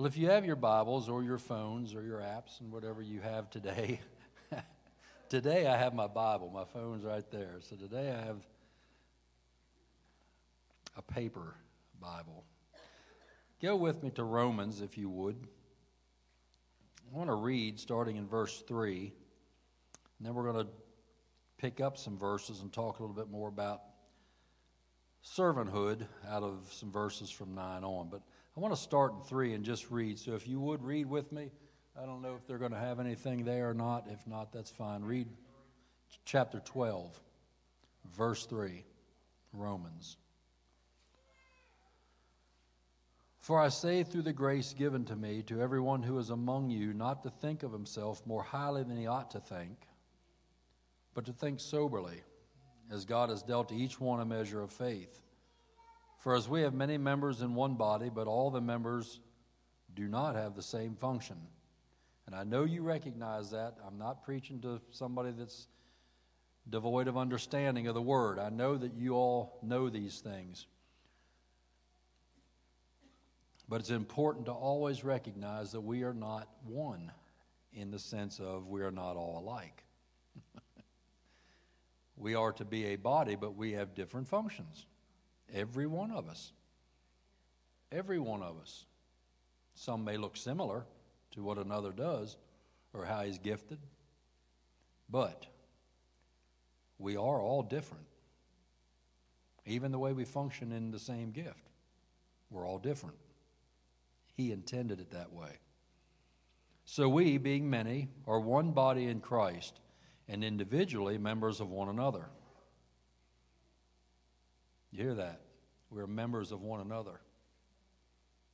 Well, if you have your Bibles or your phones or your apps and whatever you have today, today I have my Bible. My phone's right there. So today I have a paper Bible. Go with me to Romans, if you would. I want to read starting in verse 3, and then we're going to pick up some verses and talk a little bit more about servanthood out of some verses from 9 on. But I want to start in 3 and just read. So if you would read with me, I don't know if they're going to have anything there or not. If not, that's fine. Read chapter 12, verse 3, Romans. For I say through the grace given to me to everyone who is among you not to think of himself more highly than he ought to think, but to think soberly, as God has dealt to each one a measure of faith. For as we have many members in one body, but all the members do not have the same function. And I know you recognize that. I'm not preaching to somebody that's devoid of understanding of the word. I know that you all know these things. But it's important to always recognize that we are not one in the sense of we are not all alike. we are to be a body, but we have different functions. Every one of us. Every one of us. Some may look similar to what another does or how he's gifted, but we are all different. Even the way we function in the same gift, we're all different. He intended it that way. So we, being many, are one body in Christ and individually members of one another. You hear that? We're members of one another.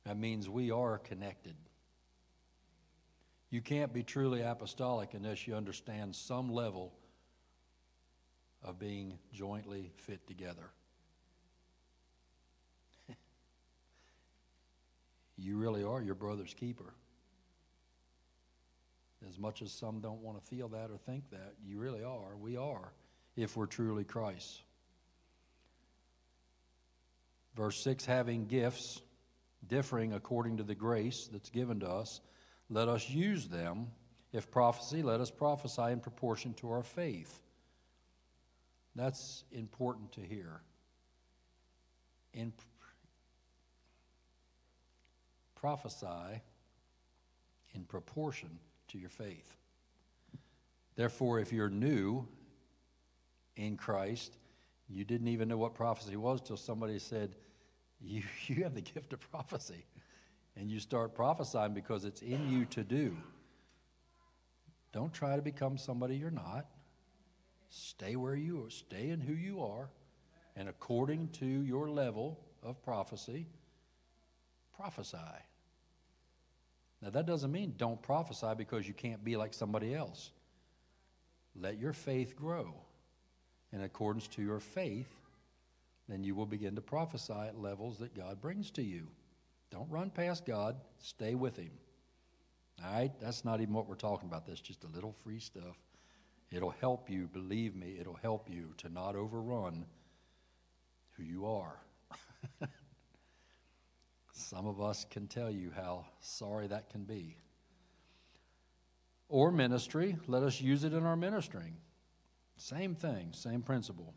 That means we are connected. You can't be truly apostolic unless you understand some level of being jointly fit together. you really are your brother's keeper. As much as some don't want to feel that or think that, you really are. We are, if we're truly Christ. Verse 6 having gifts differing according to the grace that's given to us, let us use them. If prophecy, let us prophesy in proportion to our faith. That's important to hear. In prophesy in proportion to your faith. Therefore, if you're new in Christ, you didn't even know what prophecy was till somebody said, you, you have the gift of prophecy. And you start prophesying because it's in you to do. Don't try to become somebody you're not. Stay where you are, stay in who you are, and according to your level of prophecy, prophesy. Now, that doesn't mean don't prophesy because you can't be like somebody else. Let your faith grow. In accordance to your faith, then you will begin to prophesy at levels that God brings to you. Don't run past God, stay with Him. All right? That's not even what we're talking about. That's just a little free stuff. It'll help you, believe me, it'll help you to not overrun who you are. Some of us can tell you how sorry that can be. Or ministry, let us use it in our ministering. Same thing, same principle.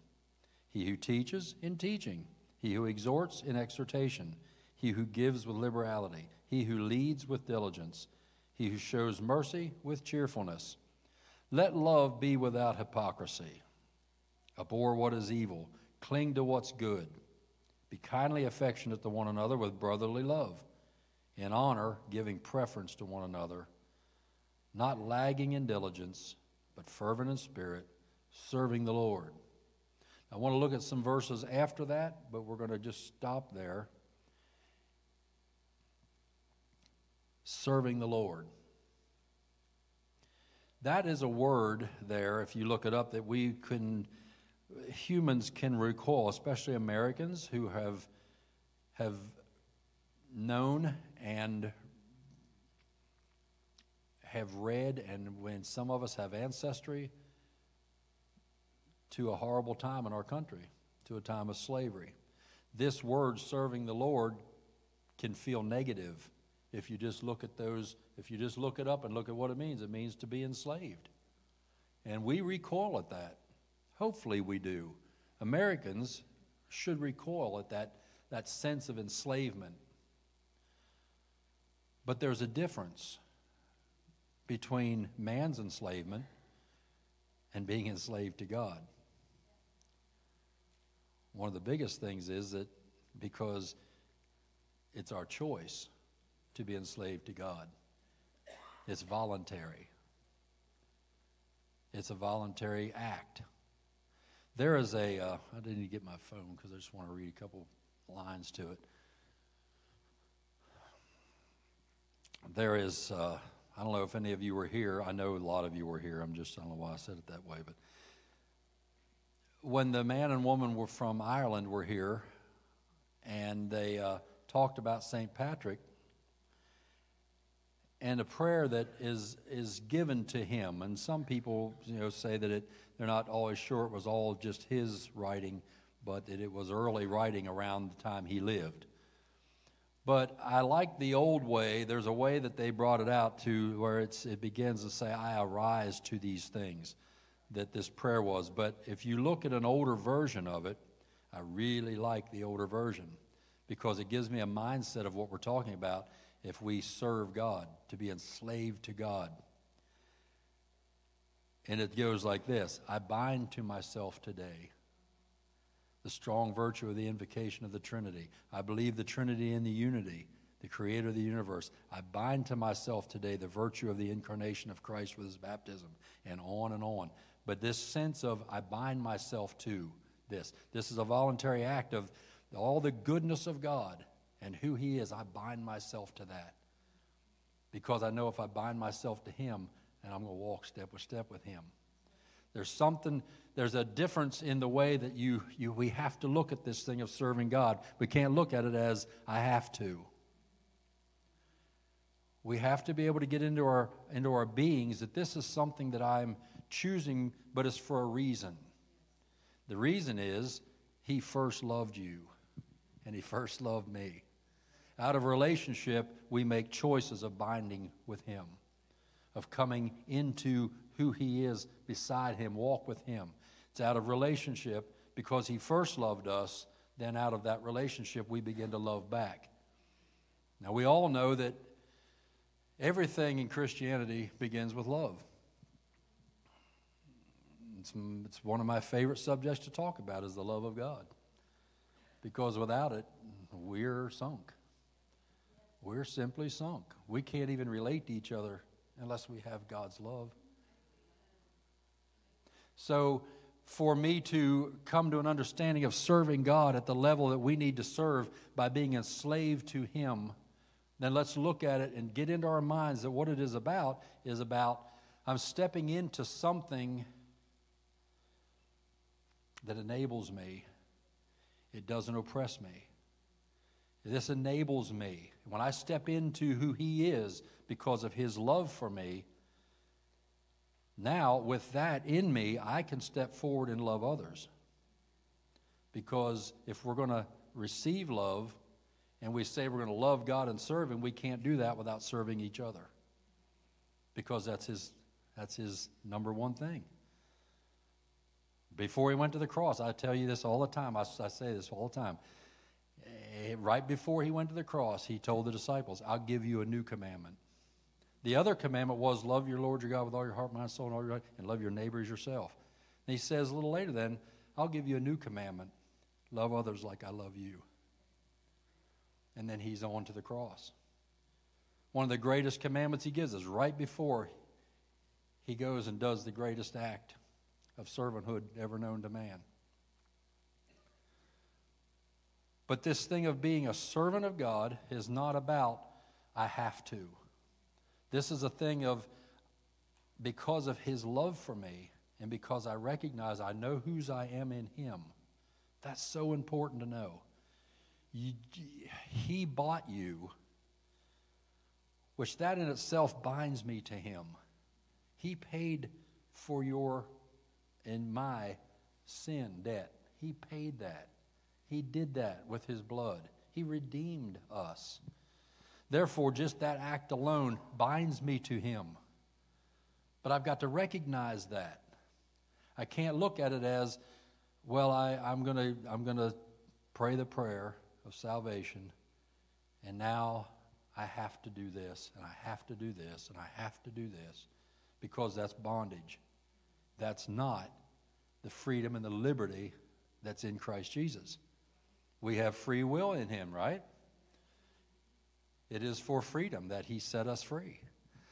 He who teaches in teaching, he who exhorts in exhortation, he who gives with liberality, he who leads with diligence, he who shows mercy with cheerfulness. Let love be without hypocrisy. Abhor what is evil, cling to what's good. Be kindly affectionate to one another with brotherly love, in honor, giving preference to one another, not lagging in diligence, but fervent in spirit, serving the Lord. I want to look at some verses after that, but we're going to just stop there. Serving the Lord. That is a word there, if you look it up, that we can humans can recall, especially Americans who have, have known and have read, and when some of us have ancestry to a horrible time in our country, to a time of slavery. This word, serving the Lord, can feel negative if you just look at those, if you just look it up and look at what it means. It means to be enslaved. And we recoil at that. Hopefully we do. Americans should recoil at that, that sense of enslavement. But there's a difference between man's enslavement and being enslaved to God. One of the biggest things is that because it's our choice to be enslaved to God, it's voluntary. It's a voluntary act. There is a. Uh, I didn't get my phone because I just want to read a couple lines to it. There is, uh, I don't know if any of you were here. I know a lot of you were here. I'm just, I don't know why I said it that way, but when the man and woman were from Ireland were here, and they uh, talked about St. Patrick and a prayer that is is given to him. And some people, you know, say that it they're not always sure it was all just his writing, but that it was early writing around the time he lived. But I like the old way. There's a way that they brought it out to where it's it begins to say, "I arise to these things." That this prayer was. But if you look at an older version of it, I really like the older version because it gives me a mindset of what we're talking about if we serve God, to be enslaved to God. And it goes like this I bind to myself today the strong virtue of the invocation of the Trinity. I believe the Trinity in the unity, the creator of the universe. I bind to myself today the virtue of the incarnation of Christ with his baptism, and on and on. But this sense of I bind myself to this. This is a voluntary act of all the goodness of God and who He is. I bind myself to that. Because I know if I bind myself to Him, and I'm going to walk step by step with Him. There's something, there's a difference in the way that you, you, we have to look at this thing of serving God. We can't look at it as I have to. We have to be able to get into our, into our beings that this is something that I'm choosing, but it's for a reason. The reason is He first loved you, and He first loved me. Out of relationship, we make choices of binding with Him, of coming into who He is beside Him, walk with Him. It's out of relationship because He first loved us, then out of that relationship, we begin to love back. Now, we all know that everything in Christianity begins with love. It's, it's one of my favorite subjects to talk about is the love of God. Because without it, we're sunk. We're simply sunk. We can't even relate to each other unless we have God's love. So, for me to come to an understanding of serving God at the level that we need to serve by being enslaved to Him, then let's look at it and get into our minds that what it is about is about I'm stepping into something that enables me. It doesn't oppress me. This enables me. When I step into who He is because of His love for me, now with that in me, I can step forward and love others. Because if we're going to receive love and we say we're going to love God and serve Him, we can't do that without serving each other. Because that's His, that's his number one thing. Before he went to the cross, I tell you this all the time. I, I say this all the time. Eh, right before he went to the cross, he told the disciples, I'll give you a new commandment. The other commandment was love your Lord your God with all your heart, mind, soul, and all your and love your neighbor as yourself. And he says a little later, then, I'll give you a new commandment love others like I love you. And then he's on to the cross. One of the greatest commandments he gives is right before he goes and does the greatest act of servanthood ever known to man. But this thing of being a servant of God is not about, I have to. This is a thing of, because of his love for me and because I recognize I know whose I am in him. That's so important to know. You, he bought you, which that in itself binds me to him. He paid for your in my sin debt. He paid that. He did that with his blood. He redeemed us. Therefore, just that act alone binds me to Him. But I've got to recognize that. I can't look at it as, well, I, I'm going to I'm going to pray the prayer of salvation, and now I have to do this, and I have to do this, and I have to do this, because that's bondage. That's not the freedom and the liberty that's in Christ Jesus. We have free will in Him, right? It is for freedom that He set us free.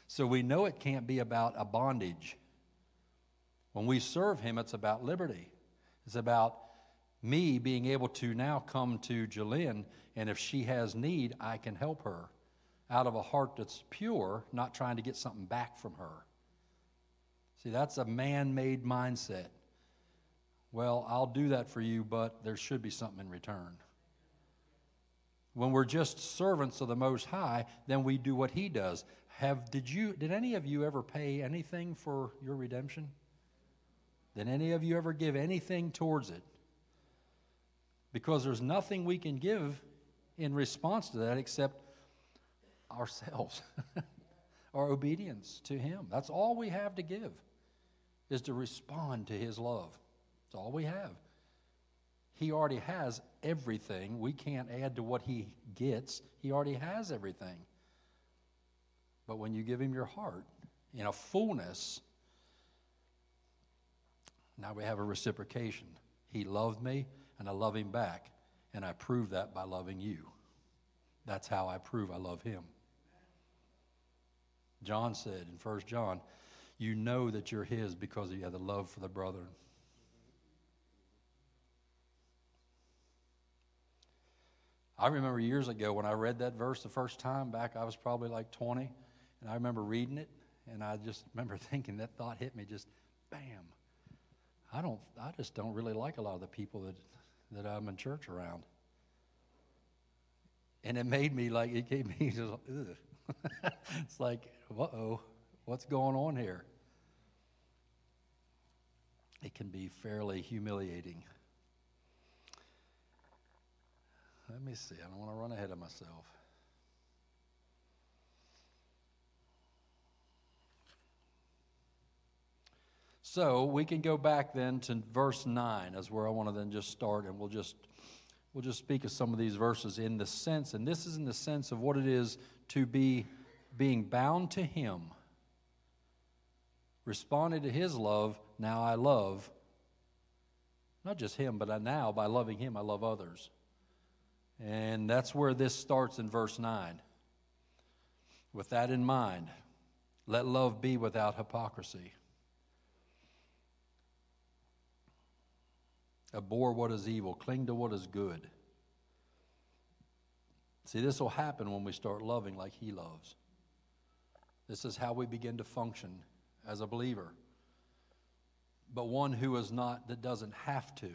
So we know it can't be about a bondage. When we serve Him, it's about liberty. It's about me being able to now come to Jalen, and if she has need, I can help her out of a heart that's pure, not trying to get something back from her. See, that's a man made mindset. Well, I'll do that for you, but there should be something in return. When we're just servants of the Most High, then we do what He does. Have did you did any of you ever pay anything for your redemption? Did any of you ever give anything towards it? Because there's nothing we can give in response to that except ourselves, our obedience to Him. That's all we have to give, is to respond to His love. That's all we have. He already has everything. We can't add to what He gets, He already has everything. But when you give Him your heart in a fullness, now we have a reciprocation. He loved me, and I love Him back. And I prove that by loving you. That's how I prove I love Him. John said in 1 John, You know that you're His because you have the love for the brother. I remember years ago when I read that verse the first time back, I was probably like 20, and I remember reading it, and I just remember thinking that thought hit me just bam. I don't, I just don't really like a lot of the people that, that I'm in church around. And it made me like, it gave me just, it's like, uh oh, what's going on here? It can be fairly humiliating. Let me see. I don't want to run ahead of myself. So we can go back then to verse 9 as where I want to then just start and we'll just we'll just speak of some of these verses in the sense and this is in the sense of what it is to be being bound to him responding to his love now I love not just him but I now by loving him I love others and that's where this starts in verse 9. With that in mind, let love be without hypocrisy. Abhor what is evil, cling to what is good. See, this will happen when we start loving like He loves. This is how we begin to function as a believer. But one who is not, that doesn't have to.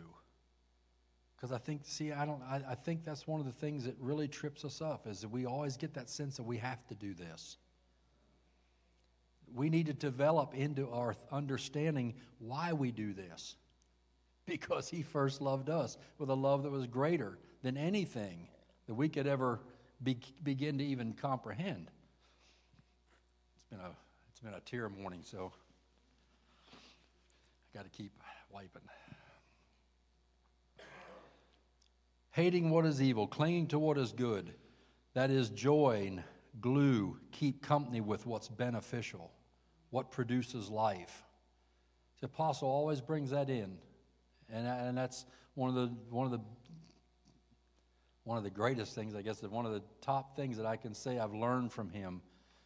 Because I think, see, I don't, I, I think that's one of the things that really trips us up is that we always get that sense that we have to do this. We need to develop into our understanding why we do this. Because he first loved us with a love that was greater than anything that we could ever be, begin to even comprehend. It's been a, been a tear morning, so I got to keep wiping. hating what is evil, clinging to what is good. That is, join, glue, keep company with what's beneficial, what produces life. The apostle always brings that in, and, and that's one of the one of the one of the greatest things, I guess, one of the top things that I can say I've learned from him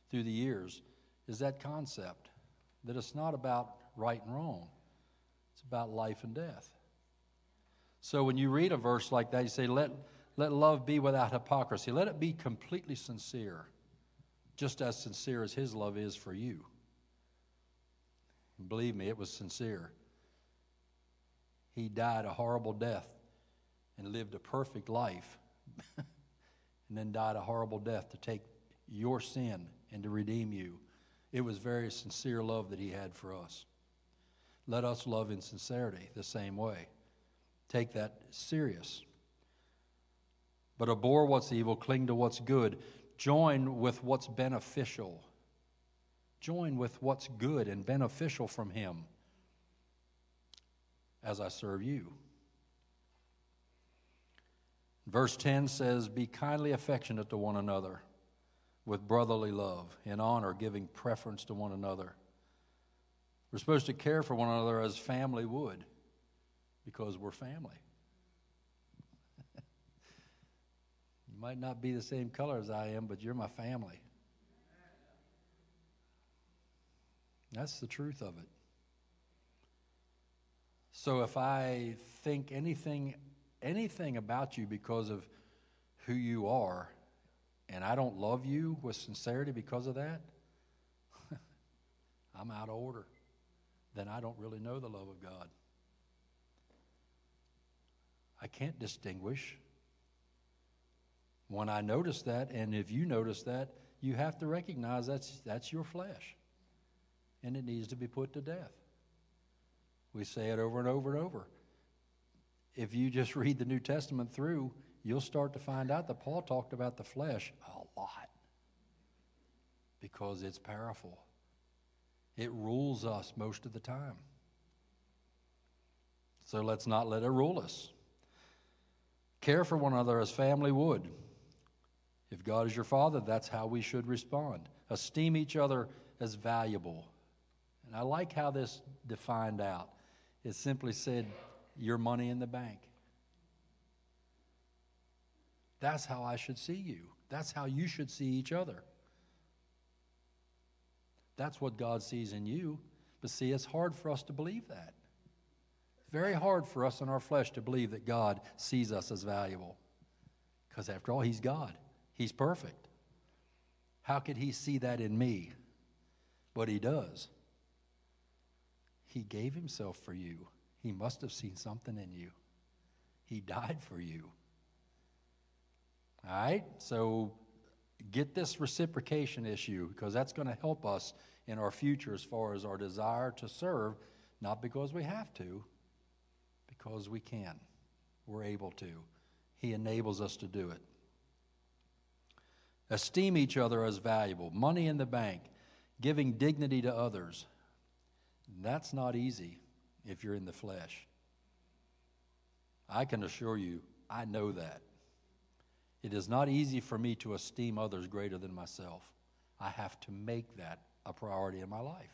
through the years is that concept that it's not about right and wrong, it's about life and death. So when you read a verse like that, you say, let, let love be without hypocrisy. Let it be completely sincere, just as sincere as His love is for you. And believe me, it was sincere. He died a horrible death and lived a perfect life, and then died a horrible death to take your sin and to redeem you. It was very sincere love that He had for us. Let us love in sincerity the same way take that serious. But abhor what's evil, cling to what's good. join with what's beneficial. Join with what's good and beneficial from Him as I serve you. Verse 10 says, Be kindly affectionate to one another with brotherly love, in honor, giving preference to one another. We're supposed to care for one another as family would, because we're family. you might not be the same color as I am, but you're my family. That's the truth of it. So if I think anything anything about you because of who you are, and I don't love you with sincerity because of that, I'm out of order. Then I don't really know the love of God. I can't distinguish. When I notice that, and if you notice that, you have to recognize that's, that's your flesh. And it needs to be put to death. We say it over and over and over if you just read the New Testament through, you'll start to find out that Paul talked about the flesh a lot because it's powerful. It rules us most of the time. So let's not let it rule us. Care for one another as family would. If God is your father, that's how we should respond. Esteem each other as valuable. And I like how this defined out. It simply said, your money in the bank. That's how I should see you. That's how you should see each other. That's what God sees in you. But see, it's hard for us to believe that. It's very hard for us in our flesh to believe that God sees us as valuable. Because after all, He's God, He's perfect. How could He see that in me? But He does. He gave Himself for you. He must have seen something in you. He died for you. All right? So get this reciprocation issue because that's going to help us in our future as far as our desire to serve, not because we have to, because we can. We're able to. He enables us to do it. Esteem each other as valuable. Money in the bank. Giving dignity to others. That's not easy if you're in the flesh. I can assure you, I know that. It is not easy for me to esteem others greater than myself. I have to make that a priority in my life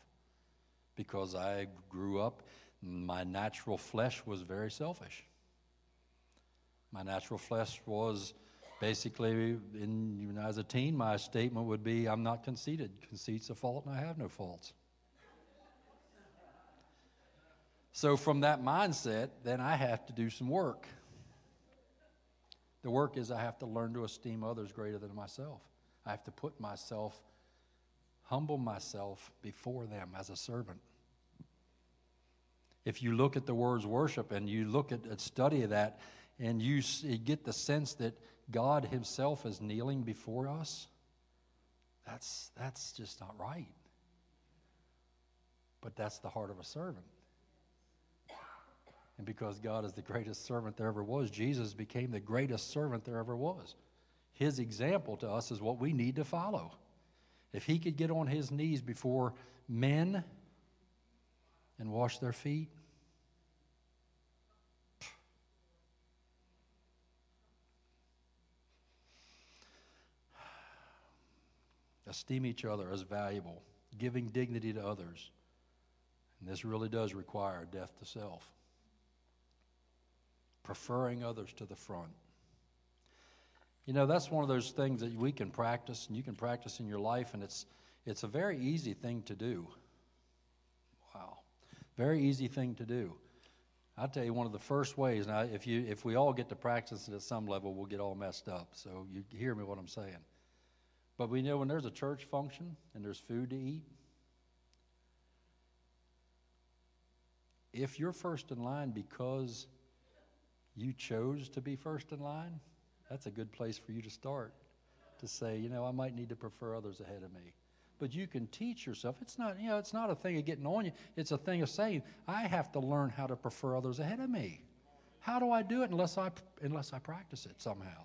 because I grew up, my natural flesh was very selfish. My natural flesh was basically, in, as a teen, my statement would be I'm not conceited. Conceit's a fault, and I have no faults. So, from that mindset, then I have to do some work. The work is I have to learn to esteem others greater than myself. I have to put myself, humble myself before them as a servant. If you look at the words worship and you look at, at study of that, and you, you get the sense that God Himself is kneeling before us, that's, that's just not right. But that's the heart of a servant. And because God is the greatest servant there ever was, Jesus became the greatest servant there ever was. His example to us is what we need to follow. If he could get on his knees before men and wash their feet, esteem each other as valuable, giving dignity to others. And this really does require death to self preferring others to the front. You know, that's one of those things that we can practice and you can practice in your life, and it's, it's a very easy thing to do. Wow. Very easy thing to do. I'll tell you one of the first ways, now if, you, if we all get to practice it at some level, we'll get all messed up. So you hear me what I'm saying. But we know when there's a church function and there's food to eat, if you're first in line because you chose to be first in line, that's a good place for you to start to say, you know, I might need to prefer others ahead of me. But you can teach yourself. It's not, you know, it's not a thing of getting on you. It's a thing of saying, I have to learn how to prefer others ahead of me. How do I do it unless I unless I practice it somehow?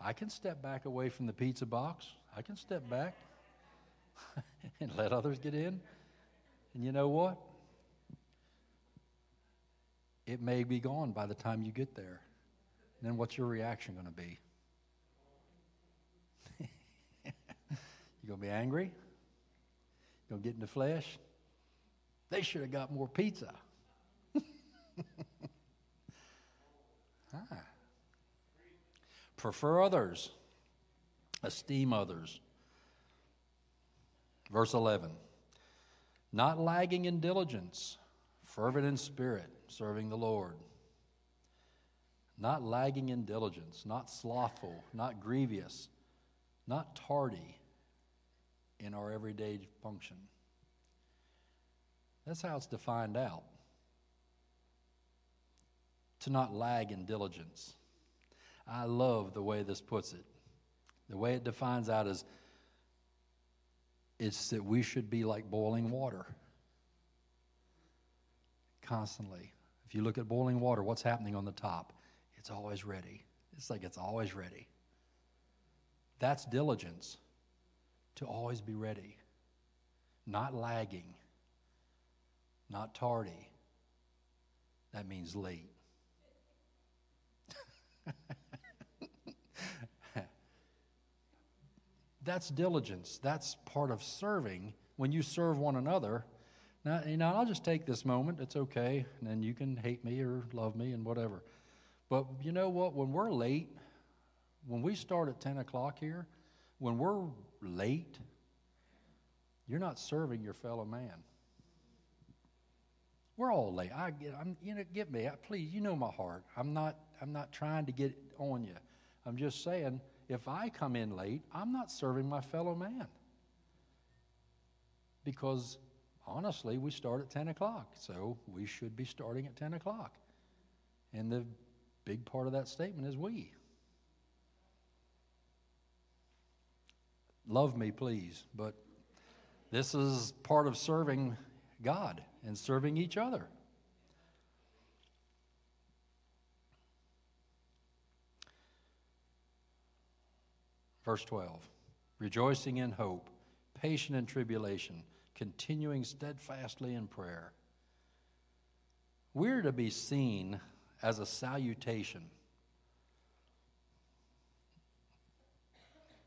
I can step back away from the pizza box. I can step back and let others get in. And you know what? It may be gone by the time you get there. Then what's your reaction going to be? you going to be angry? You going to get in the flesh? They should have got more pizza. ah. Prefer others, esteem others. Verse 11 Not lagging in diligence, fervent in spirit, serving the Lord. Not lagging in diligence, not slothful, not grievous, not tardy in our everyday function. That's how it's defined out. To not lag in diligence. I love the way this puts it. The way it defines out is it's that we should be like boiling water constantly. If you look at boiling water, what's happening on the top? It's always ready. It's like it's always ready. That's diligence to always be ready, not lagging, not tardy. That means late. That's diligence. That's part of serving. When you serve one another, now, you know, I'll just take this moment. It's okay. And then you can hate me or love me and whatever. But you know what? When we're late, when we start at 10 o'clock here, when we're late, you're not serving your fellow man. We're all late. I get, I'm, you know, get me. Please, you know my heart. I'm not, I'm not trying to get on you. I'm just saying if I come in late, I'm not serving my fellow man. Because honestly, we start at 10 o'clock, so we should be starting at 10 o'clock. And the big part of that statement is we. Love me, please, but this is part of serving God and serving each other. Verse 12 rejoicing in hope, patient in tribulation, continuing steadfastly in prayer. We're to be seen as a salutation.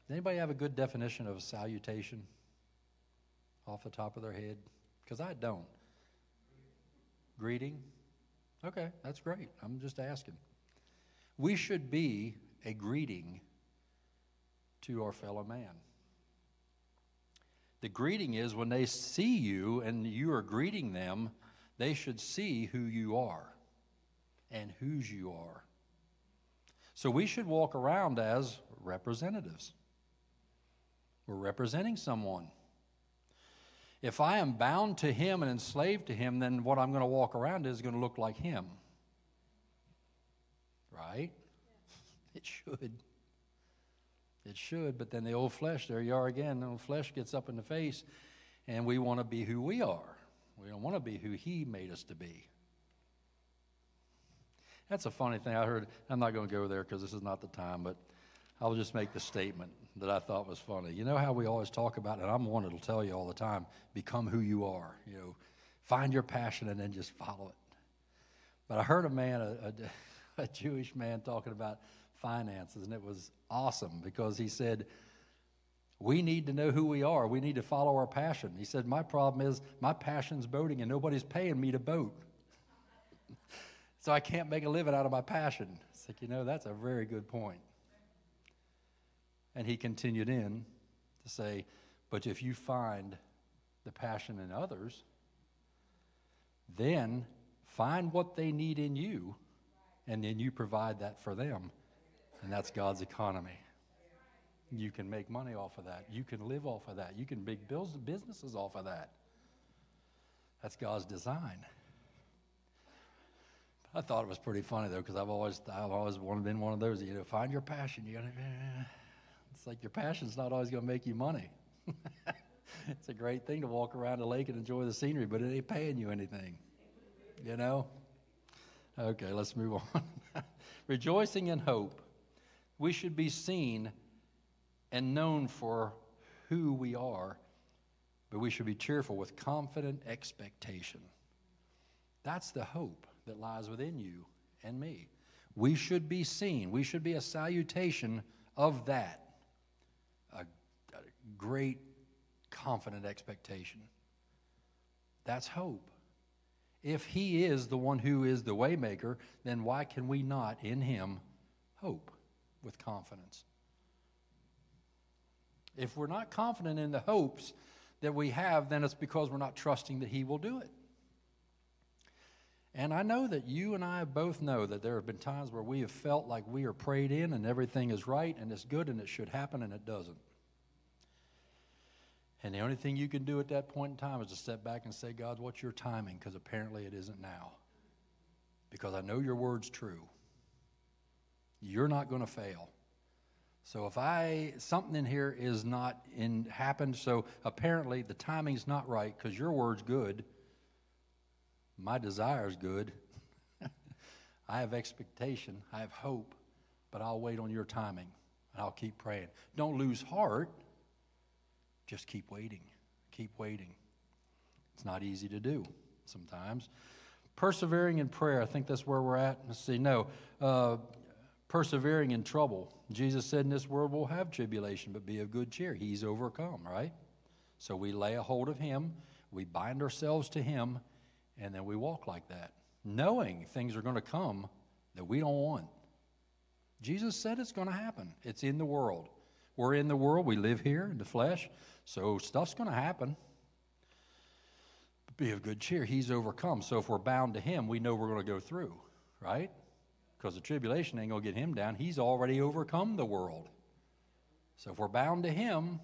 Does anybody have a good definition of a salutation off the top of their head? Because I don't. Greeting? Okay, that's great. I'm just asking. We should be a greeting to our fellow man. The greeting is when they see you and you are greeting them, they should see who you are and whose you are. So we should walk around as representatives. We're representing someone. If I am bound to him and enslaved to him, then what I'm going to walk around is going to look like him. Right? It should. It should, but then the old flesh, there you are again, the old flesh gets up in the face, and we want to be who we are. We don't want to be who He made us to be. That's a funny thing I heard. I'm not going to go there because this is not the time, but I'll just make the statement that I thought was funny. You know how we always talk about, and I'm one that'll tell you all the time, become who you are. You know, find your passion and then just follow it. But I heard a man, a, a, a Jewish man, talking about finances, and it was awesome because he said, We need to know who we are. We need to follow our passion. He said, My problem is my passion's boating, and nobody's paying me to boat. so I can't make a living out of my passion. It's like, you know, that's a very good point. And he continued in to say, But if you find the passion in others, then find what they need in you, and then you provide that for them. And that's God's economy. You can make money off of that. You can live off of that. You can make businesses off of that. That's God's design. I thought it was pretty funny though, because I've always I've always been one of those. You know, find your passion. You gotta. It's like your passion's not always going to make you money. it's a great thing to walk around the lake and enjoy the scenery, but it ain't paying you anything. You know. Okay, let's move on. Rejoicing in hope We should be seen and known for who we are, but we should be cheerful with confident expectation. That's the hope that lies within you and me. We should be seen. We should be a salutation of that. A, a great, confident expectation. That's hope. If He is the one who is the waymaker, then why can we not, in Him, hope with confidence? If we're not confident in the hopes that we have, then it's because we're not trusting that He will do it. And I know that you and I both know that there have been times where we have felt like we are prayed in and everything is right and it's good and it should happen and it doesn't. And the only thing you can do at that point in time is to step back and say, God, what's your timing? Because apparently it isn't now. Because I know your word's true. You're not going to fail. So if I something in here is not in happened, so apparently the timing's not right because your word's good my desire is good. I have expectation. I have hope. But I'll wait on your timing and I'll keep praying. Don't lose heart. Just keep waiting. Keep waiting. It's not easy to do sometimes. Persevering in prayer. I think that's where we're at. Let's see. No. Uh, persevering in trouble. Jesus said, In this world we'll have tribulation, but be of good cheer. He's overcome, right? So we lay a hold of Him, we bind ourselves to Him, and then we walk like that, knowing things are going to come that we don't want. Jesus said it's going to happen. It's in the world. We're in the world. We live here in the flesh. So stuff's going to happen. Be of good cheer. He's overcome. So if we're bound to Him, we know we're going to go through, right? Because the tribulation ain't going to get Him down. He's already overcome the world. So if we're bound to Him,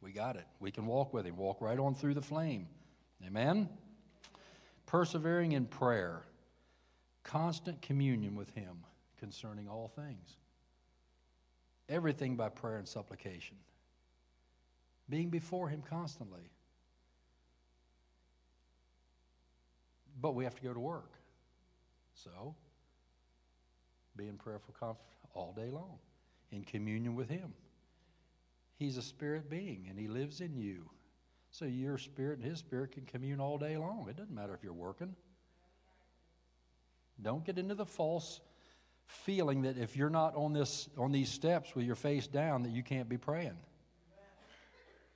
we got it. We can walk with Him, walk right on through the flame. Amen? persevering in prayer, constant communion with Him concerning all things. Everything by prayer and supplication. Being before Him constantly. But we have to go to work. So, be in prayerful comfort all day long, in communion with Him. He's a spirit being, and He lives in you. So your spirit and his spirit can commune all day long. It doesn't matter if you're working. Don't get into the false feeling that if you're not on this on these steps with your face down that you can't be praying.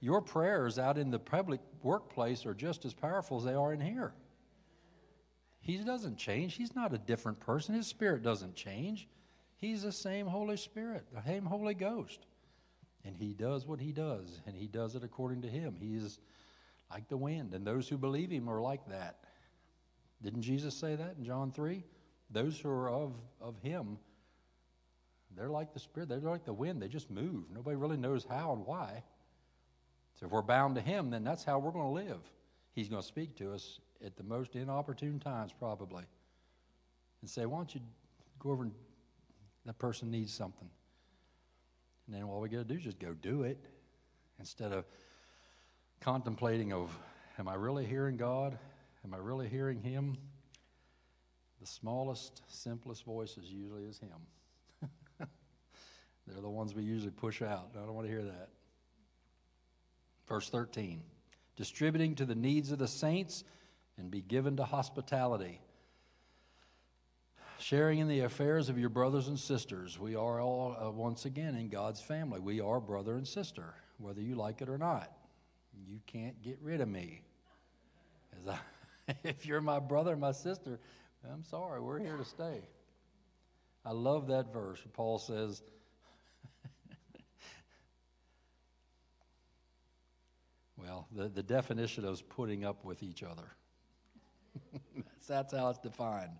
Your prayers out in the public workplace are just as powerful as they are in here. He doesn't change. He's not a different person. His spirit doesn't change. He's the same Holy Spirit, the same Holy Ghost. And he does what he does, and he does it according to him. He is like the wind, and those who believe him are like that. Didn't Jesus say that in John 3? Those who are of, of him, they're like the Spirit, they're like the wind, they just move. Nobody really knows how and why. So if we're bound to him, then that's how we're going to live. He's going to speak to us at the most inopportune times, probably, and say, Why don't you go over and that person needs something? And then all we got to do is just go do it instead of contemplating of, am I really hearing God? Am I really hearing Him? The smallest, simplest voices usually is Him. They're the ones we usually push out. I don't want to hear that. Verse 13 distributing to the needs of the saints and be given to hospitality sharing in the affairs of your brothers and sisters. We are all, uh, once again, in God's family. We are brother and sister, whether you like it or not. You can't get rid of me. I, if you're my brother, and my sister, I'm sorry, we're here to stay. I love that verse. Paul says, well, the, the definition of putting up with each other. That's, that's how it's defined.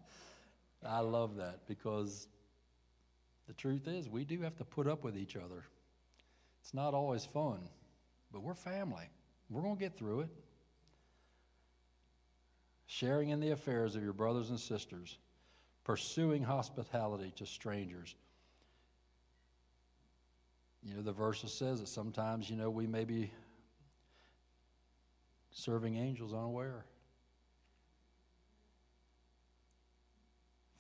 I love that because the truth is, we do have to put up with each other. It's not always fun, but we're family. We're going to get through it. Sharing in the affairs of your brothers and sisters, pursuing hospitality to strangers. You know, the verse says that sometimes, you know, we may be serving angels unaware.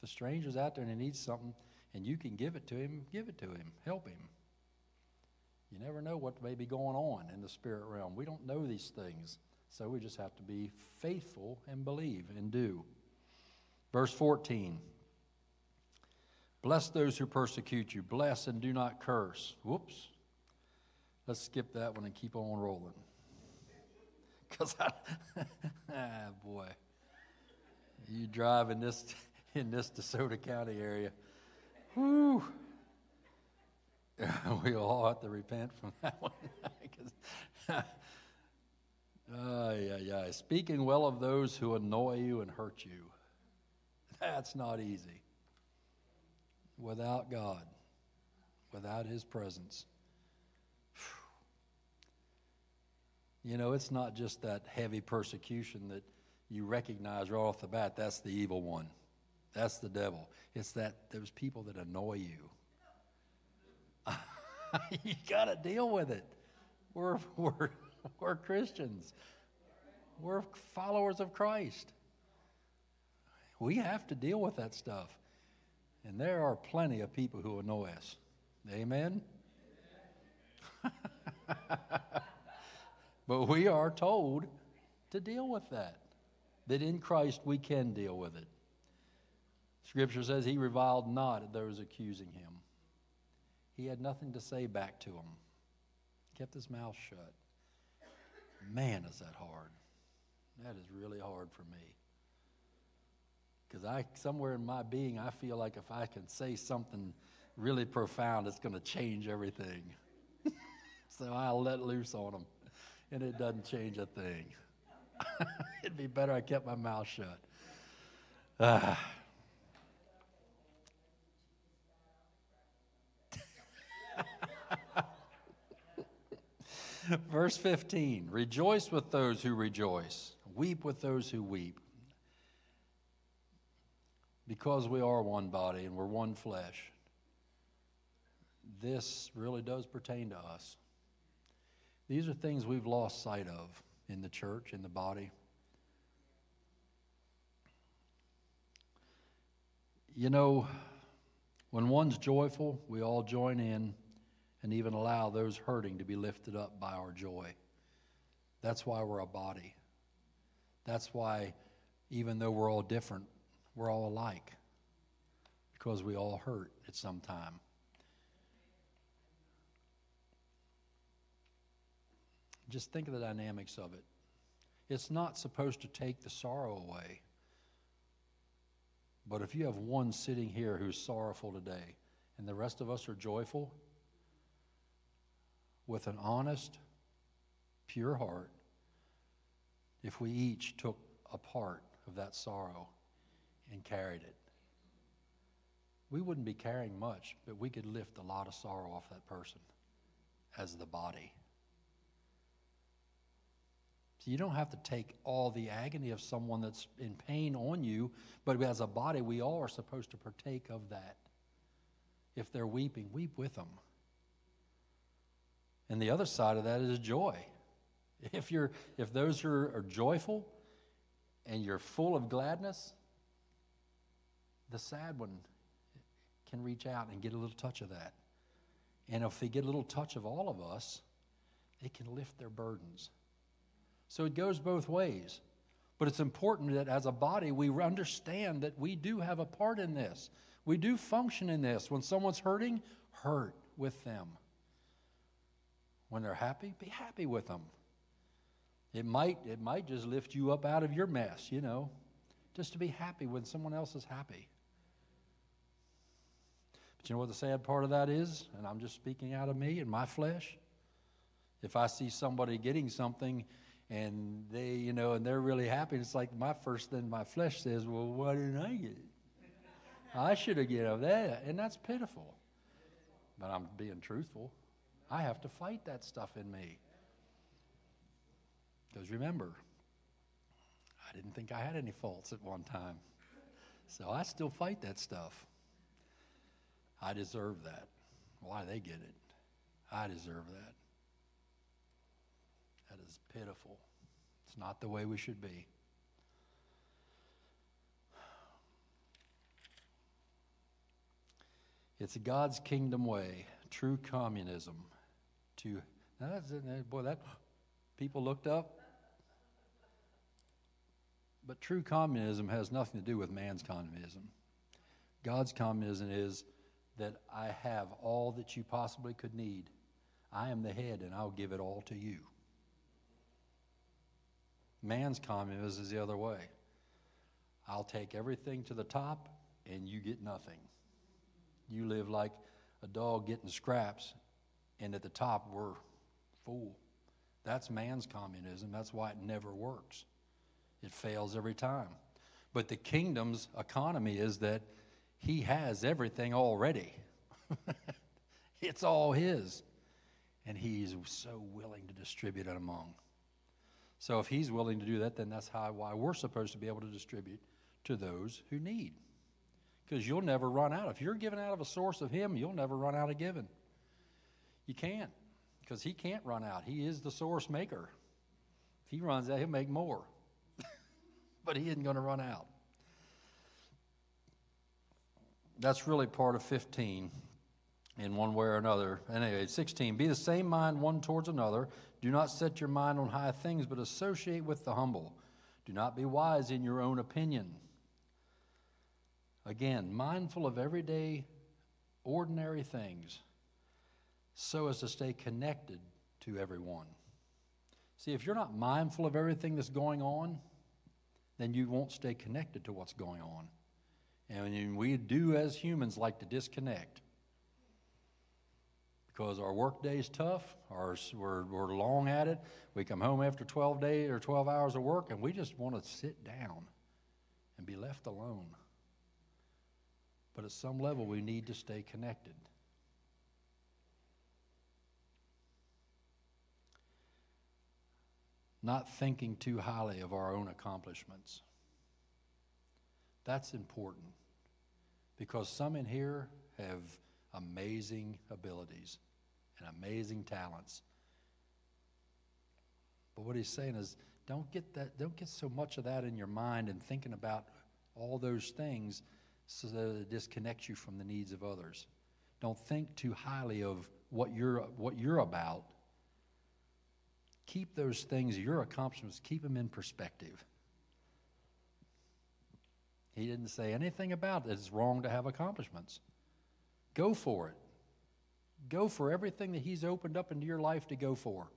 The stranger's out there and he needs something, and you can give it to him, give it to him, help him. You never know what may be going on in the spirit realm. We don't know these things, so we just have to be faithful and believe and do. Verse 14 Bless those who persecute you, bless and do not curse. Whoops. Let's skip that one and keep on rolling. Because I, ah, boy, you driving in this in this DeSoto County area, whoo, we all have to repent from that one. oh, yeah, yeah. Speaking well of those who annoy you and hurt you, that's not easy. Without God, without His presence. You know, it's not just that heavy persecution that you recognize right off the bat. That's the evil one. That's the devil. It's that those people that annoy you. you got to deal with it. We're, we're, we're Christians, we're followers of Christ. We have to deal with that stuff. And there are plenty of people who annoy us. Amen? but we are told to deal with that. That in Christ we can deal with it. Scripture says he reviled not at those accusing him. He had nothing to say back to them, kept his mouth shut. Man, is that hard. That is really hard for me. Because I, somewhere in my being, I feel like if I can say something really profound, it's going to change everything. so I'll let loose on them, and it doesn't change a thing. It'd be better I kept my mouth shut. Ah. Verse 15 Rejoice with those who rejoice, weep with those who weep. Because we are one body and we're one flesh, this really does pertain to us. These are things we've lost sight of in the church, in the body. You know, when one's joyful, we all join in and even allow those hurting to be lifted up by our joy. That's why we're a body. That's why, even though we're all different, we're all alike because we all hurt at some time. Just think of the dynamics of it. It's not supposed to take the sorrow away. But if you have one sitting here who's sorrowful today and the rest of us are joyful, with an honest, pure heart, if we each took a part of that sorrow and carried it, we wouldn't be carrying much, but we could lift a lot of sorrow off that person as the body. So you don't have to take all the agony of someone that's in pain on you, but as a body, we all are supposed to partake of that. If they're weeping, weep with them. And the other side of that is joy. If, you're, if those are, are joyful and you're full of gladness, the sad one can reach out and get a little touch of that. And if they get a little touch of all of us, it can lift their burdens. So it goes both ways. But it's important that as a body, we understand that we do have a part in this. We do function in this. When someone's hurting, hurt with them. When they're happy, be happy with them. It might, it might just lift you up out of your mess, you know, just to be happy when someone else is happy. But you know what the sad part of that is? And I'm just speaking out of me and my flesh. If I see somebody getting something and they, you know, and they're really happy, it's like my first thing my flesh says, well, why didn't I get it? I should have given that. And that's pitiful. But I'm being truthful. I have to fight that stuff in me. Because remember, I didn't think I had any faults at one time. So I still fight that stuff. I deserve that. Why they get it? I deserve that. That is pitiful. It's not the way we should be. It's God's kingdom way, true communism. To that's, boy, that people looked up. But true communism has nothing to do with man's communism. God's communism is that I have all that you possibly could need. I am the head, and I'll give it all to you. Man's communism is the other way. I'll take everything to the top, and you get nothing. You live like a dog getting scraps, and at the top, we're full. That's man's communism. That's why it never works. It fails every time. But the kingdom's economy is that he has everything already. it's all his. And he's so willing to distribute it among. So if he's willing to do that, then that's how, why we're supposed to be able to distribute to those who need. Because you'll never run out. If you're giving out of a source of him, you'll never run out of giving. You can't. Because he can't run out. He is the source maker. If he runs out, he'll make more. but he isn't going to run out. That's really part of 15 in one way or another. Anyway, 16, be the same mind one towards another. Do not set your mind on high things, but associate with the humble. Do not be wise in your own opinion. Again, mindful of everyday, ordinary things so as to stay connected to everyone. See, if you're not mindful of everything that's going on, then you won't stay connected to what's going on. And we do, as humans, like to disconnect because our work day is tough, our, we're, we're long at it. We come home after 12 days or 12 hours of work, and we just want to sit down and be left alone. But at some level, we need to stay connected. Not thinking too highly of our own accomplishments. That's important because some in here have amazing abilities and amazing talents. But what he's saying is don't get that don't get so much of that in your mind and thinking about all those things so that it disconnects you from the needs of others. Don't think too highly of what you're what you're about. Keep those things, your accomplishments, keep them in perspective. He didn't say anything about it. It's wrong to have accomplishments. Go for it. Go for everything that He's opened up into your life to go for.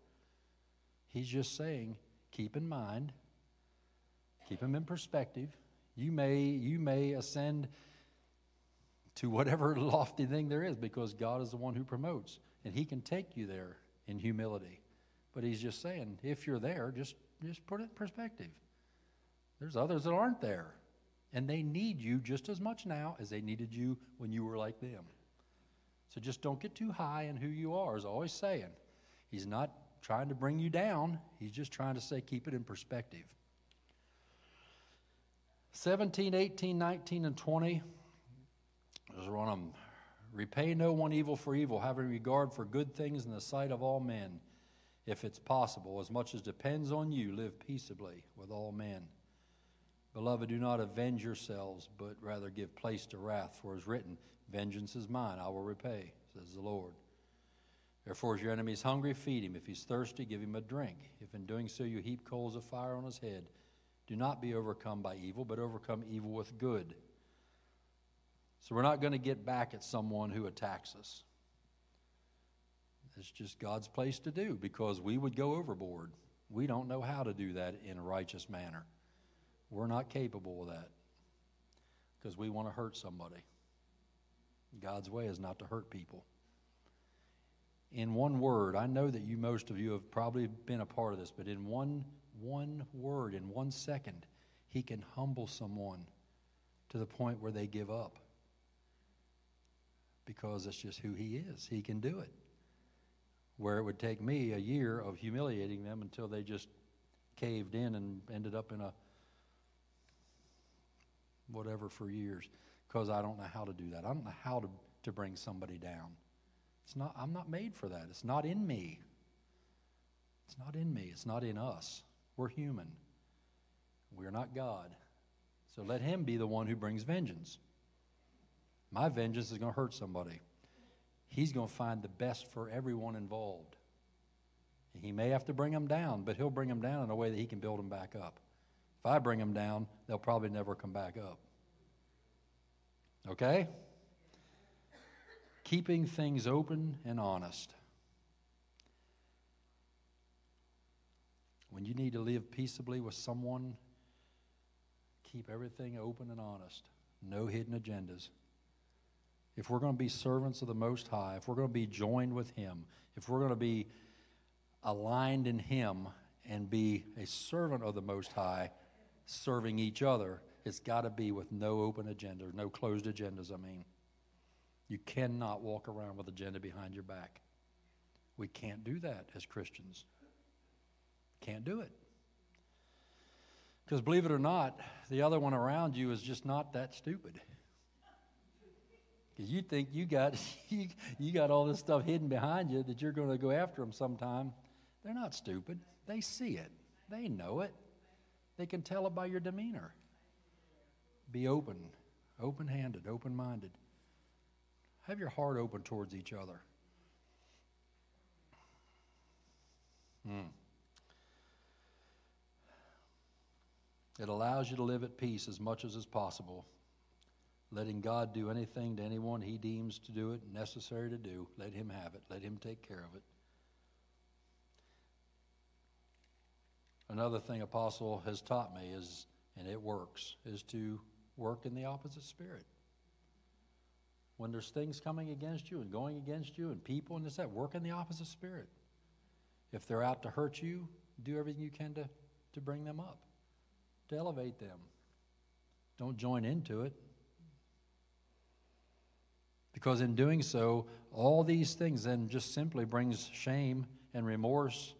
He's just saying, keep in mind, keep them in perspective. You may, you may ascend to whatever lofty thing there is because God is the one who promotes. And He can take you there in humility. But He's just saying, if you're there, just, just put it in perspective. There's others that aren't there. And they need you just as much now as they needed you when you were like them. So just don't get too high in who you are, as always saying. He's not trying to bring you down, he's just trying to say, keep it in perspective. 17, 18, 19, and 20. Those are on them. Repay no one evil for evil, having regard for good things in the sight of all men. If it's possible, as much as depends on you, live peaceably with all men. Beloved, do not avenge yourselves, but rather give place to wrath, for it is written, Vengeance is mine, I will repay, says the Lord. Therefore, if your enemy is hungry, feed him. If he's thirsty, give him a drink. If in doing so you heap coals of fire on his head, do not be overcome by evil, but overcome evil with good. So we're not going to get back at someone who attacks us. It's just God's place to do because we would go overboard. We don't know how to do that in a righteous manner. We're not capable of that because we want to hurt somebody. God's way is not to hurt people. In one word, I know that you, most of you, have probably been a part of this, but in one, one word, in one second, He can humble someone to the point where they give up because it's just who He is. He can do it. Where it would take me a year of humiliating them until they just caved in and ended up in a whatever for years because I don't know how to do that. I don't know how to, to bring somebody down. It's not, I'm not made for that. It's not in me. It's not in me. It's not in us. We're human. We're not God. So let Him be the one who brings vengeance. My vengeance is going to hurt somebody. He's going to find the best for everyone involved. He may have to bring them down, but he'll bring them down in a way that he can build them back up. If I bring them down, they'll probably never come back up. Okay? Keeping things open and honest. When you need to live peaceably with someone, keep everything open and honest. No hidden agendas. If we're going to be servants of the Most High, if we're going to be joined with Him, if we're going to be aligned in Him and be a servant of the Most High, serving each other, it's got to be with no open agenda, no closed agendas, I mean. You cannot walk around with agenda behind your back. We can't do that as Christians. Can't do it. Because believe it or not, the other one around you is just not that stupid. Because you think you got you, you got all this stuff hidden behind you that you're going to go after them sometime. They're not stupid. They see it. They know it. They can tell it by your demeanor. Be open, open handed, open minded. Have your heart open towards each other. Hmm. It allows you to live at peace as much as is possible, letting God do anything to anyone he deems to do it necessary to do. Let him have it. Let him take care of it. Another thing Apostle has taught me is, and it works, is to work in the opposite spirit. When there's things coming against you and going against you and people and this that, work in the opposite spirit. If they're out to hurt you, do everything you can to, to bring them up, to elevate them. Don't join into it. Because in doing so, all these things then just simply brings shame and remorse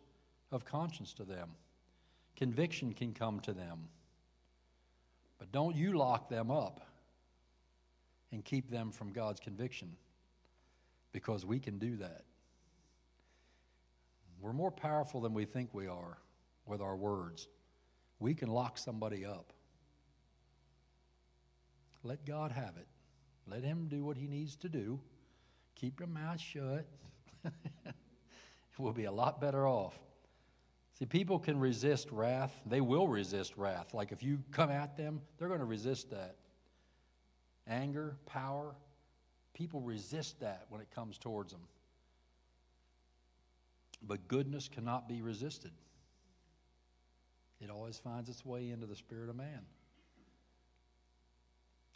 of conscience to them. Conviction can come to them. But don't you lock them up and keep them from God's conviction because we can do that. We're more powerful than we think we are with our words. We can lock somebody up. Let God have it. Let Him do what He needs to do. Keep your mouth shut. we'll be a lot better off. See, people can resist wrath. They will resist wrath. Like if you come at them, they're going to resist that. Anger, power, people resist that when it comes towards them. But goodness cannot be resisted, it always finds its way into the spirit of man.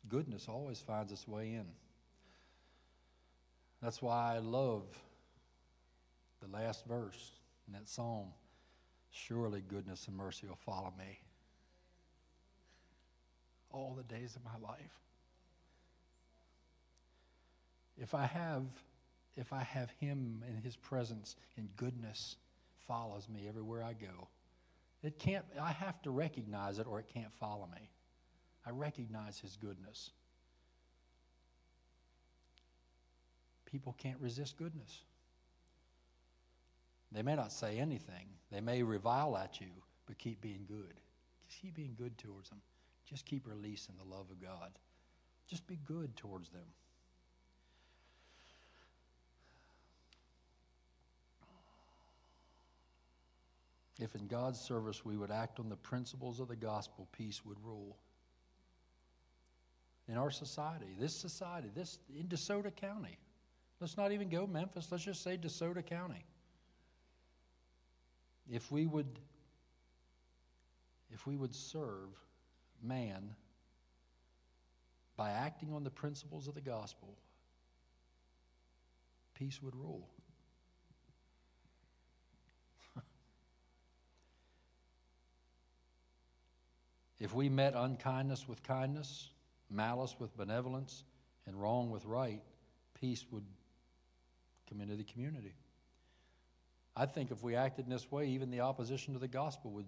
Goodness always finds its way in. That's why I love the last verse in that psalm. Surely goodness and mercy will follow me all the days of my life. If I have if I have him and his presence and goodness follows me everywhere I go, it can't I have to recognize it or it can't follow me. I recognize his goodness. People can't resist goodness. They may not say anything. They may revile at you, but keep being good. Just keep being good towards them. Just keep releasing the love of God. Just be good towards them. If in God's service we would act on the principles of the gospel, peace would rule. In our society, this society, this in DeSoto County. Let's not even go Memphis, let's just say DeSoto County if we would if we would serve man by acting on the principles of the gospel, peace would rule. if we met unkindness with kindness, malice with benevolence, and wrong with right, peace would come into the community. I think if we acted in this way, even the opposition to the gospel would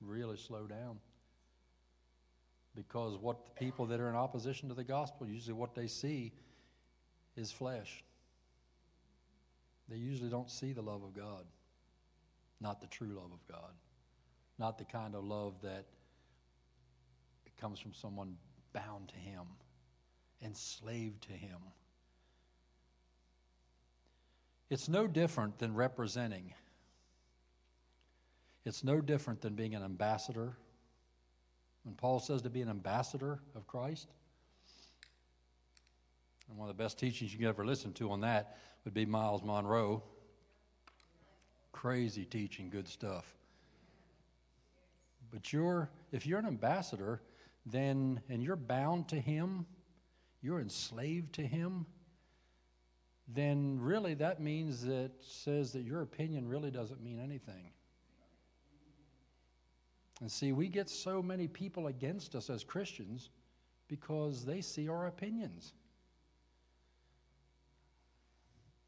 really slow down. Because what the people that are in opposition to the gospel, usually what they see is flesh. They usually don't see the love of God, not the true love of God, not the kind of love that comes from someone bound to Him. enslaved to Him. It's no different than representing. It's no different than being an ambassador. When Paul says to be an ambassador of Christ, and one of the best teachings you can ever listen to on that would be Myles Munroe. Crazy teaching, good stuff. But you're, if you're an ambassador, then, and you're bound to him, you're enslaved to him, then really that means that says that your opinion really doesn't mean anything. And see, we get so many people against us as Christians because they see our opinions.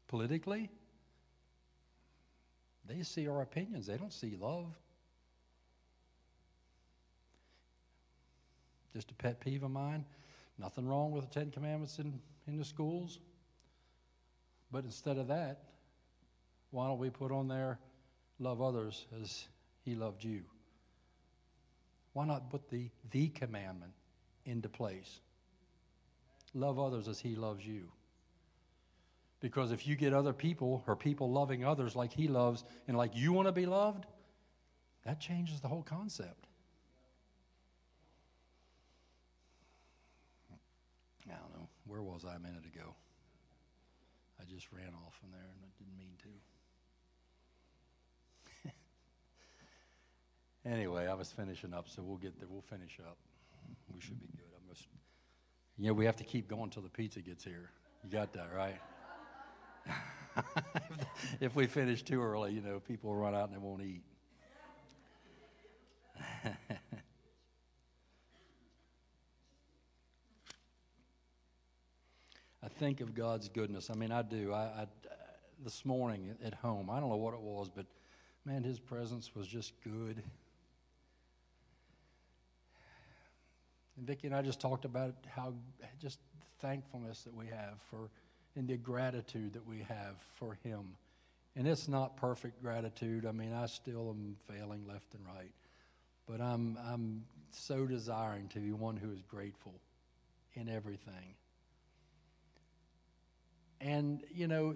Politically, they see our opinions, they don't see love. Just a pet peeve of mine. Nothing wrong with the Ten Commandments in, in the schools. But instead of that, why don't we put on there, love others as he loved you? Why not put the the commandment into place? Love others as he loves you. Because if you get other people or people loving others like he loves and like you want to be loved, that changes the whole concept. I don't know. Where was I a minute ago? I just ran off from there and I didn't mean to. anyway, I was finishing up, so we'll get there. We'll finish up. We should be good. I'm just, you know, we have to keep going until the pizza gets here. You got that, right? if we finish too early, you know, people will run out and they won't eat. I think of God's goodness. I mean, I do. I, I, this morning at home, I don't know what it was, but man, His presence was just good. And Vicki and I just talked about how just thankfulness that we have for and the gratitude that we have for Him. And it's not perfect gratitude. I mean, I still am failing left and right. But I'm, I'm so desiring to be one who is grateful in everything. And, you know,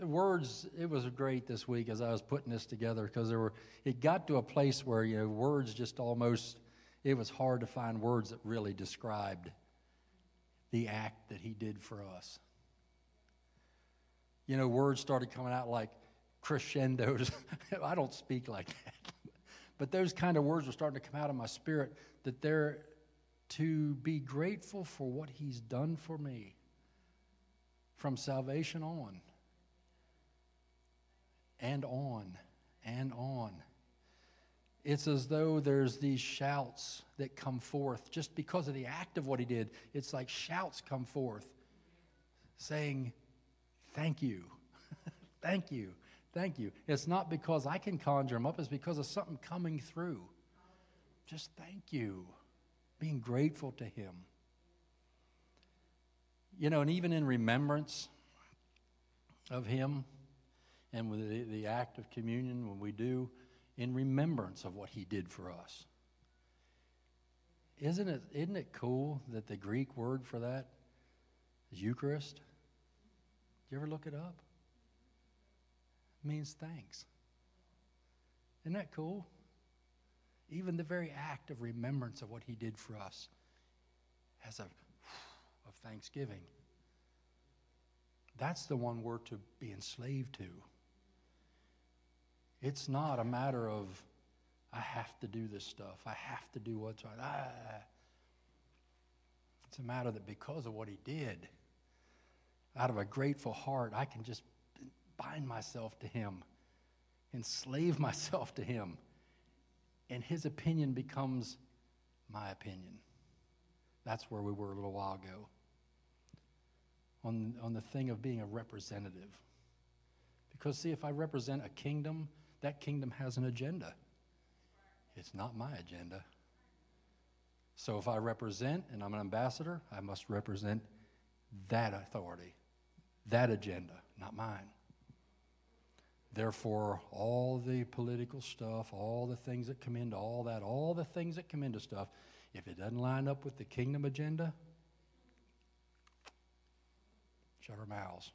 words, it was great this week as I was putting this together because there were, it got to a place where, you know, words just almost, it was hard to find words that really described the act that he did for us you know, words started coming out like crescendos. I don't speak like that. but those kind of words were starting to come out of my spirit that they're to be grateful for what he's done for me from salvation on and on and on. It's as though there's these shouts that come forth just because of the act of what he did. It's like shouts come forth saying, Thank you. Thank you. Thank you. It's not because I can conjure them up, it's because of something coming through. Just thank you. Being grateful to Him. You know, and even in remembrance of Him and with the, the act of communion, when we do, in remembrance of what He did for us. Isn't it, isn't it cool that the Greek word for that is Eucharist? Did you ever look it up? It means thanks. Isn't that cool? Even the very act of remembrance of what he did for us has a of thanksgiving. That's the one we're to be enslaved to. It's not a matter of, I have to do this stuff. I have to do what's right. Ah. It's a matter that because of what he did, out of a grateful heart, I can just bind myself to Him, enslave myself to Him, and His opinion becomes my opinion. That's where we were a little while ago. On, on the thing of being a representative. Because, see, if I represent a kingdom, that kingdom has an agenda. It's not my agenda. So if I represent and I'm an ambassador, I must represent that authority that agenda, not mine. Therefore, all the political stuff, all the things that come into all that, all the things that come into stuff, if it doesn't line up with the kingdom agenda, shut our mouths.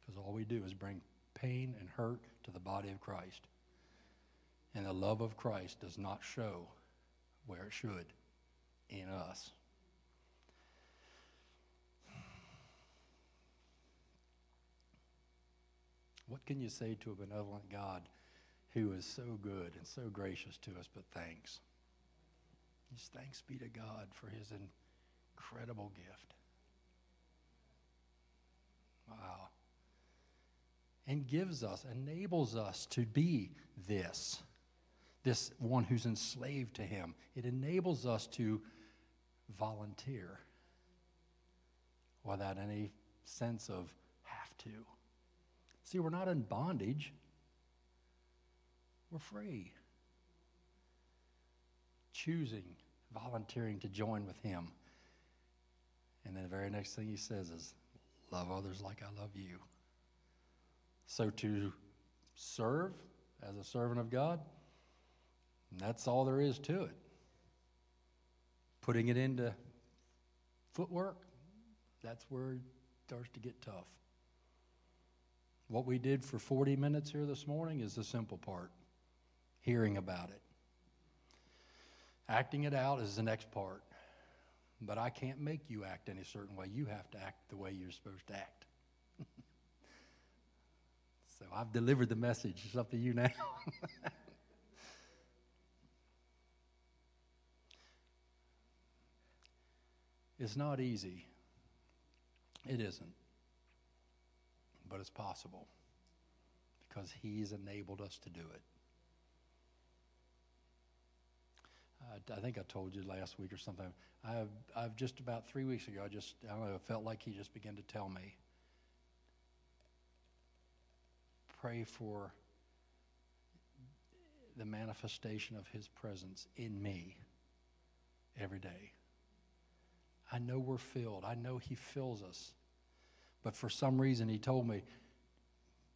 Because all we do is bring pain and hurt to the body of Christ. And the love of Christ does not show where it should in us. What can you say to a benevolent God who is so good and so gracious to us, but thanks? Just thanks be to God for his incredible gift. Wow. And gives us, enables us to be this, this one who's enslaved to him. It enables us to volunteer without any sense of have to. See, we're not in bondage, we're free. Choosing, volunteering to join with Him. And then the very next thing He says is, Love others like I love you. So to serve as a servant of God, that's all there is to it. Putting it into footwork, that's where it starts to get tough. What we did for 40 minutes here this morning is the simple part hearing about it. Acting it out is the next part. But I can't make you act any certain way. You have to act the way you're supposed to act. so I've delivered the message. It's up to you now. it's not easy. It isn't but it's possible because He's enabled us to do it. Uh, I think I told you last week or something. I've, I've just about three weeks ago, I just, I don't know, it felt like He just began to tell me pray for the manifestation of His presence in me every day. I know we're filled, I know He fills us. But for some reason, he told me,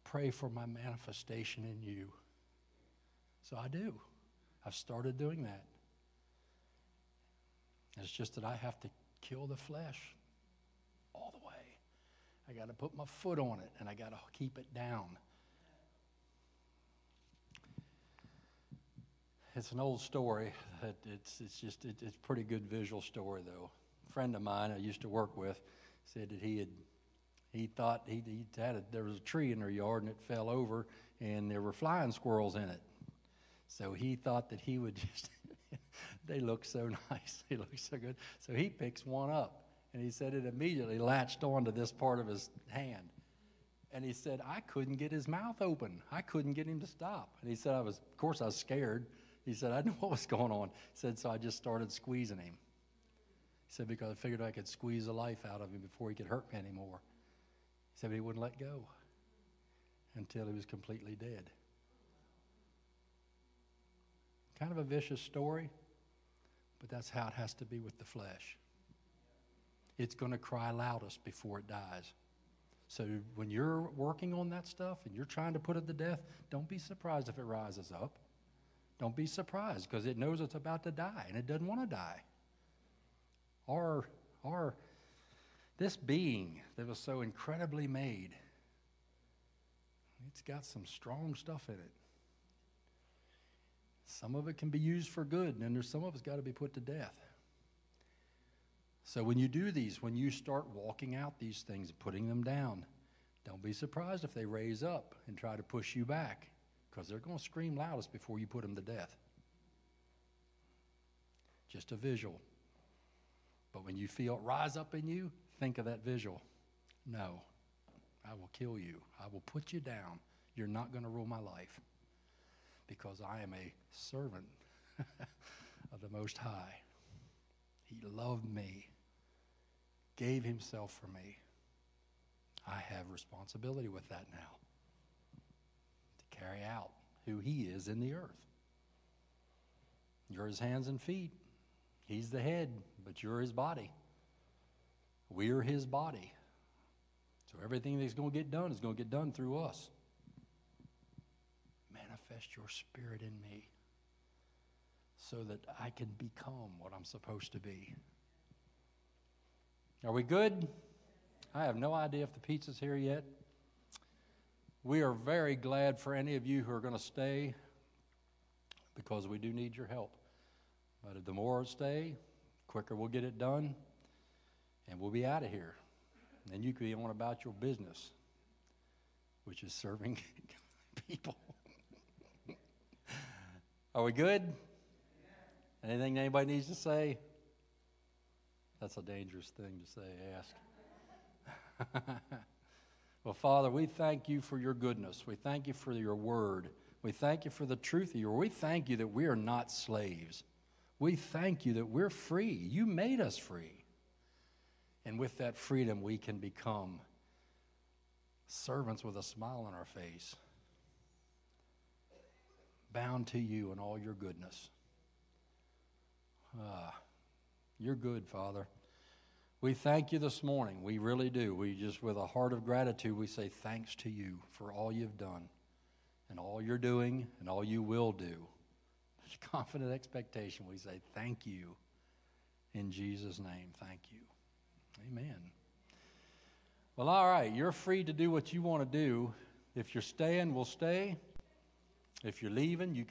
pray for my manifestation in you. So I do. I've started doing that. It's just that I have to kill the flesh all the way. I got to put my foot on it and I got to keep it down. It's an old story. It's, it's just it, it's a pretty good visual story, though. A friend of mine I used to work with said that he had he thought he, he had a, there was a tree in their yard and it fell over and there were flying squirrels in it. So he thought that he would just, they look so nice, they look so good. So he picks one up and he said it immediately latched onto this part of his hand. And he said, I couldn't get his mouth open. I couldn't get him to stop. And he said, I was, of course, I was scared. He said, I knew what was going on. He said, so I just started squeezing him. He said, because I figured I could squeeze the life out of him before he could hurt me anymore. He said, but he wouldn't let go until he was completely dead. Kind of a vicious story, but that's how it has to be with the flesh. It's going to cry loudest before it dies. So when you're working on that stuff and you're trying to put it to death, don't be surprised if it rises up. Don't be surprised because it knows it's about to die and it doesn't want to die. Our, our this being that was so incredibly made, it's got some strong stuff in it. Some of it can be used for good, and there's some of it's got to be put to death. So when you do these, when you start walking out these things and putting them down, don't be surprised if they raise up and try to push you back, because they're going to scream loudest before you put them to death. Just a visual. But when you feel it rise up in you, think of that visual. No, I will kill you. I will put you down. You're not going to rule my life because I am a servant of the Most High. He loved me, gave himself for me. I have responsibility with that now to carry out who he is in the earth. You're his hands and feet. He's the head, but you're his body. We're his body. So everything that's going to get done is going to get done through us. Manifest your spirit in me so that I can become what I'm supposed to be. Are we good? I have no idea if the pizza's here yet. We are very glad for any of you who are going to stay because we do need your help. But the more stay, quicker we'll get it done, and we'll be out of here. And you can be on about your business, which is serving people. Are we good? Anything anybody needs to say? That's a dangerous thing to say, ask. well, Father, we thank you for your goodness. We thank you for your word. We thank you for the truth of your word. We thank you that we are not slaves. We thank you that we're free. You made us free. And with that freedom, we can become servants with a smile on our face, bound to you and all your goodness. Ah, you're good, Father. We thank you this morning. We really do. We just, with a heart of gratitude, we say thanks to you for all you've done and all you're doing and all you will do. Confident expectation, we say thank you. In Jesus' name, thank you. Amen. Well, all right, you're free to do what you want to do. If you're staying, we'll stay. If you're leaving, you can.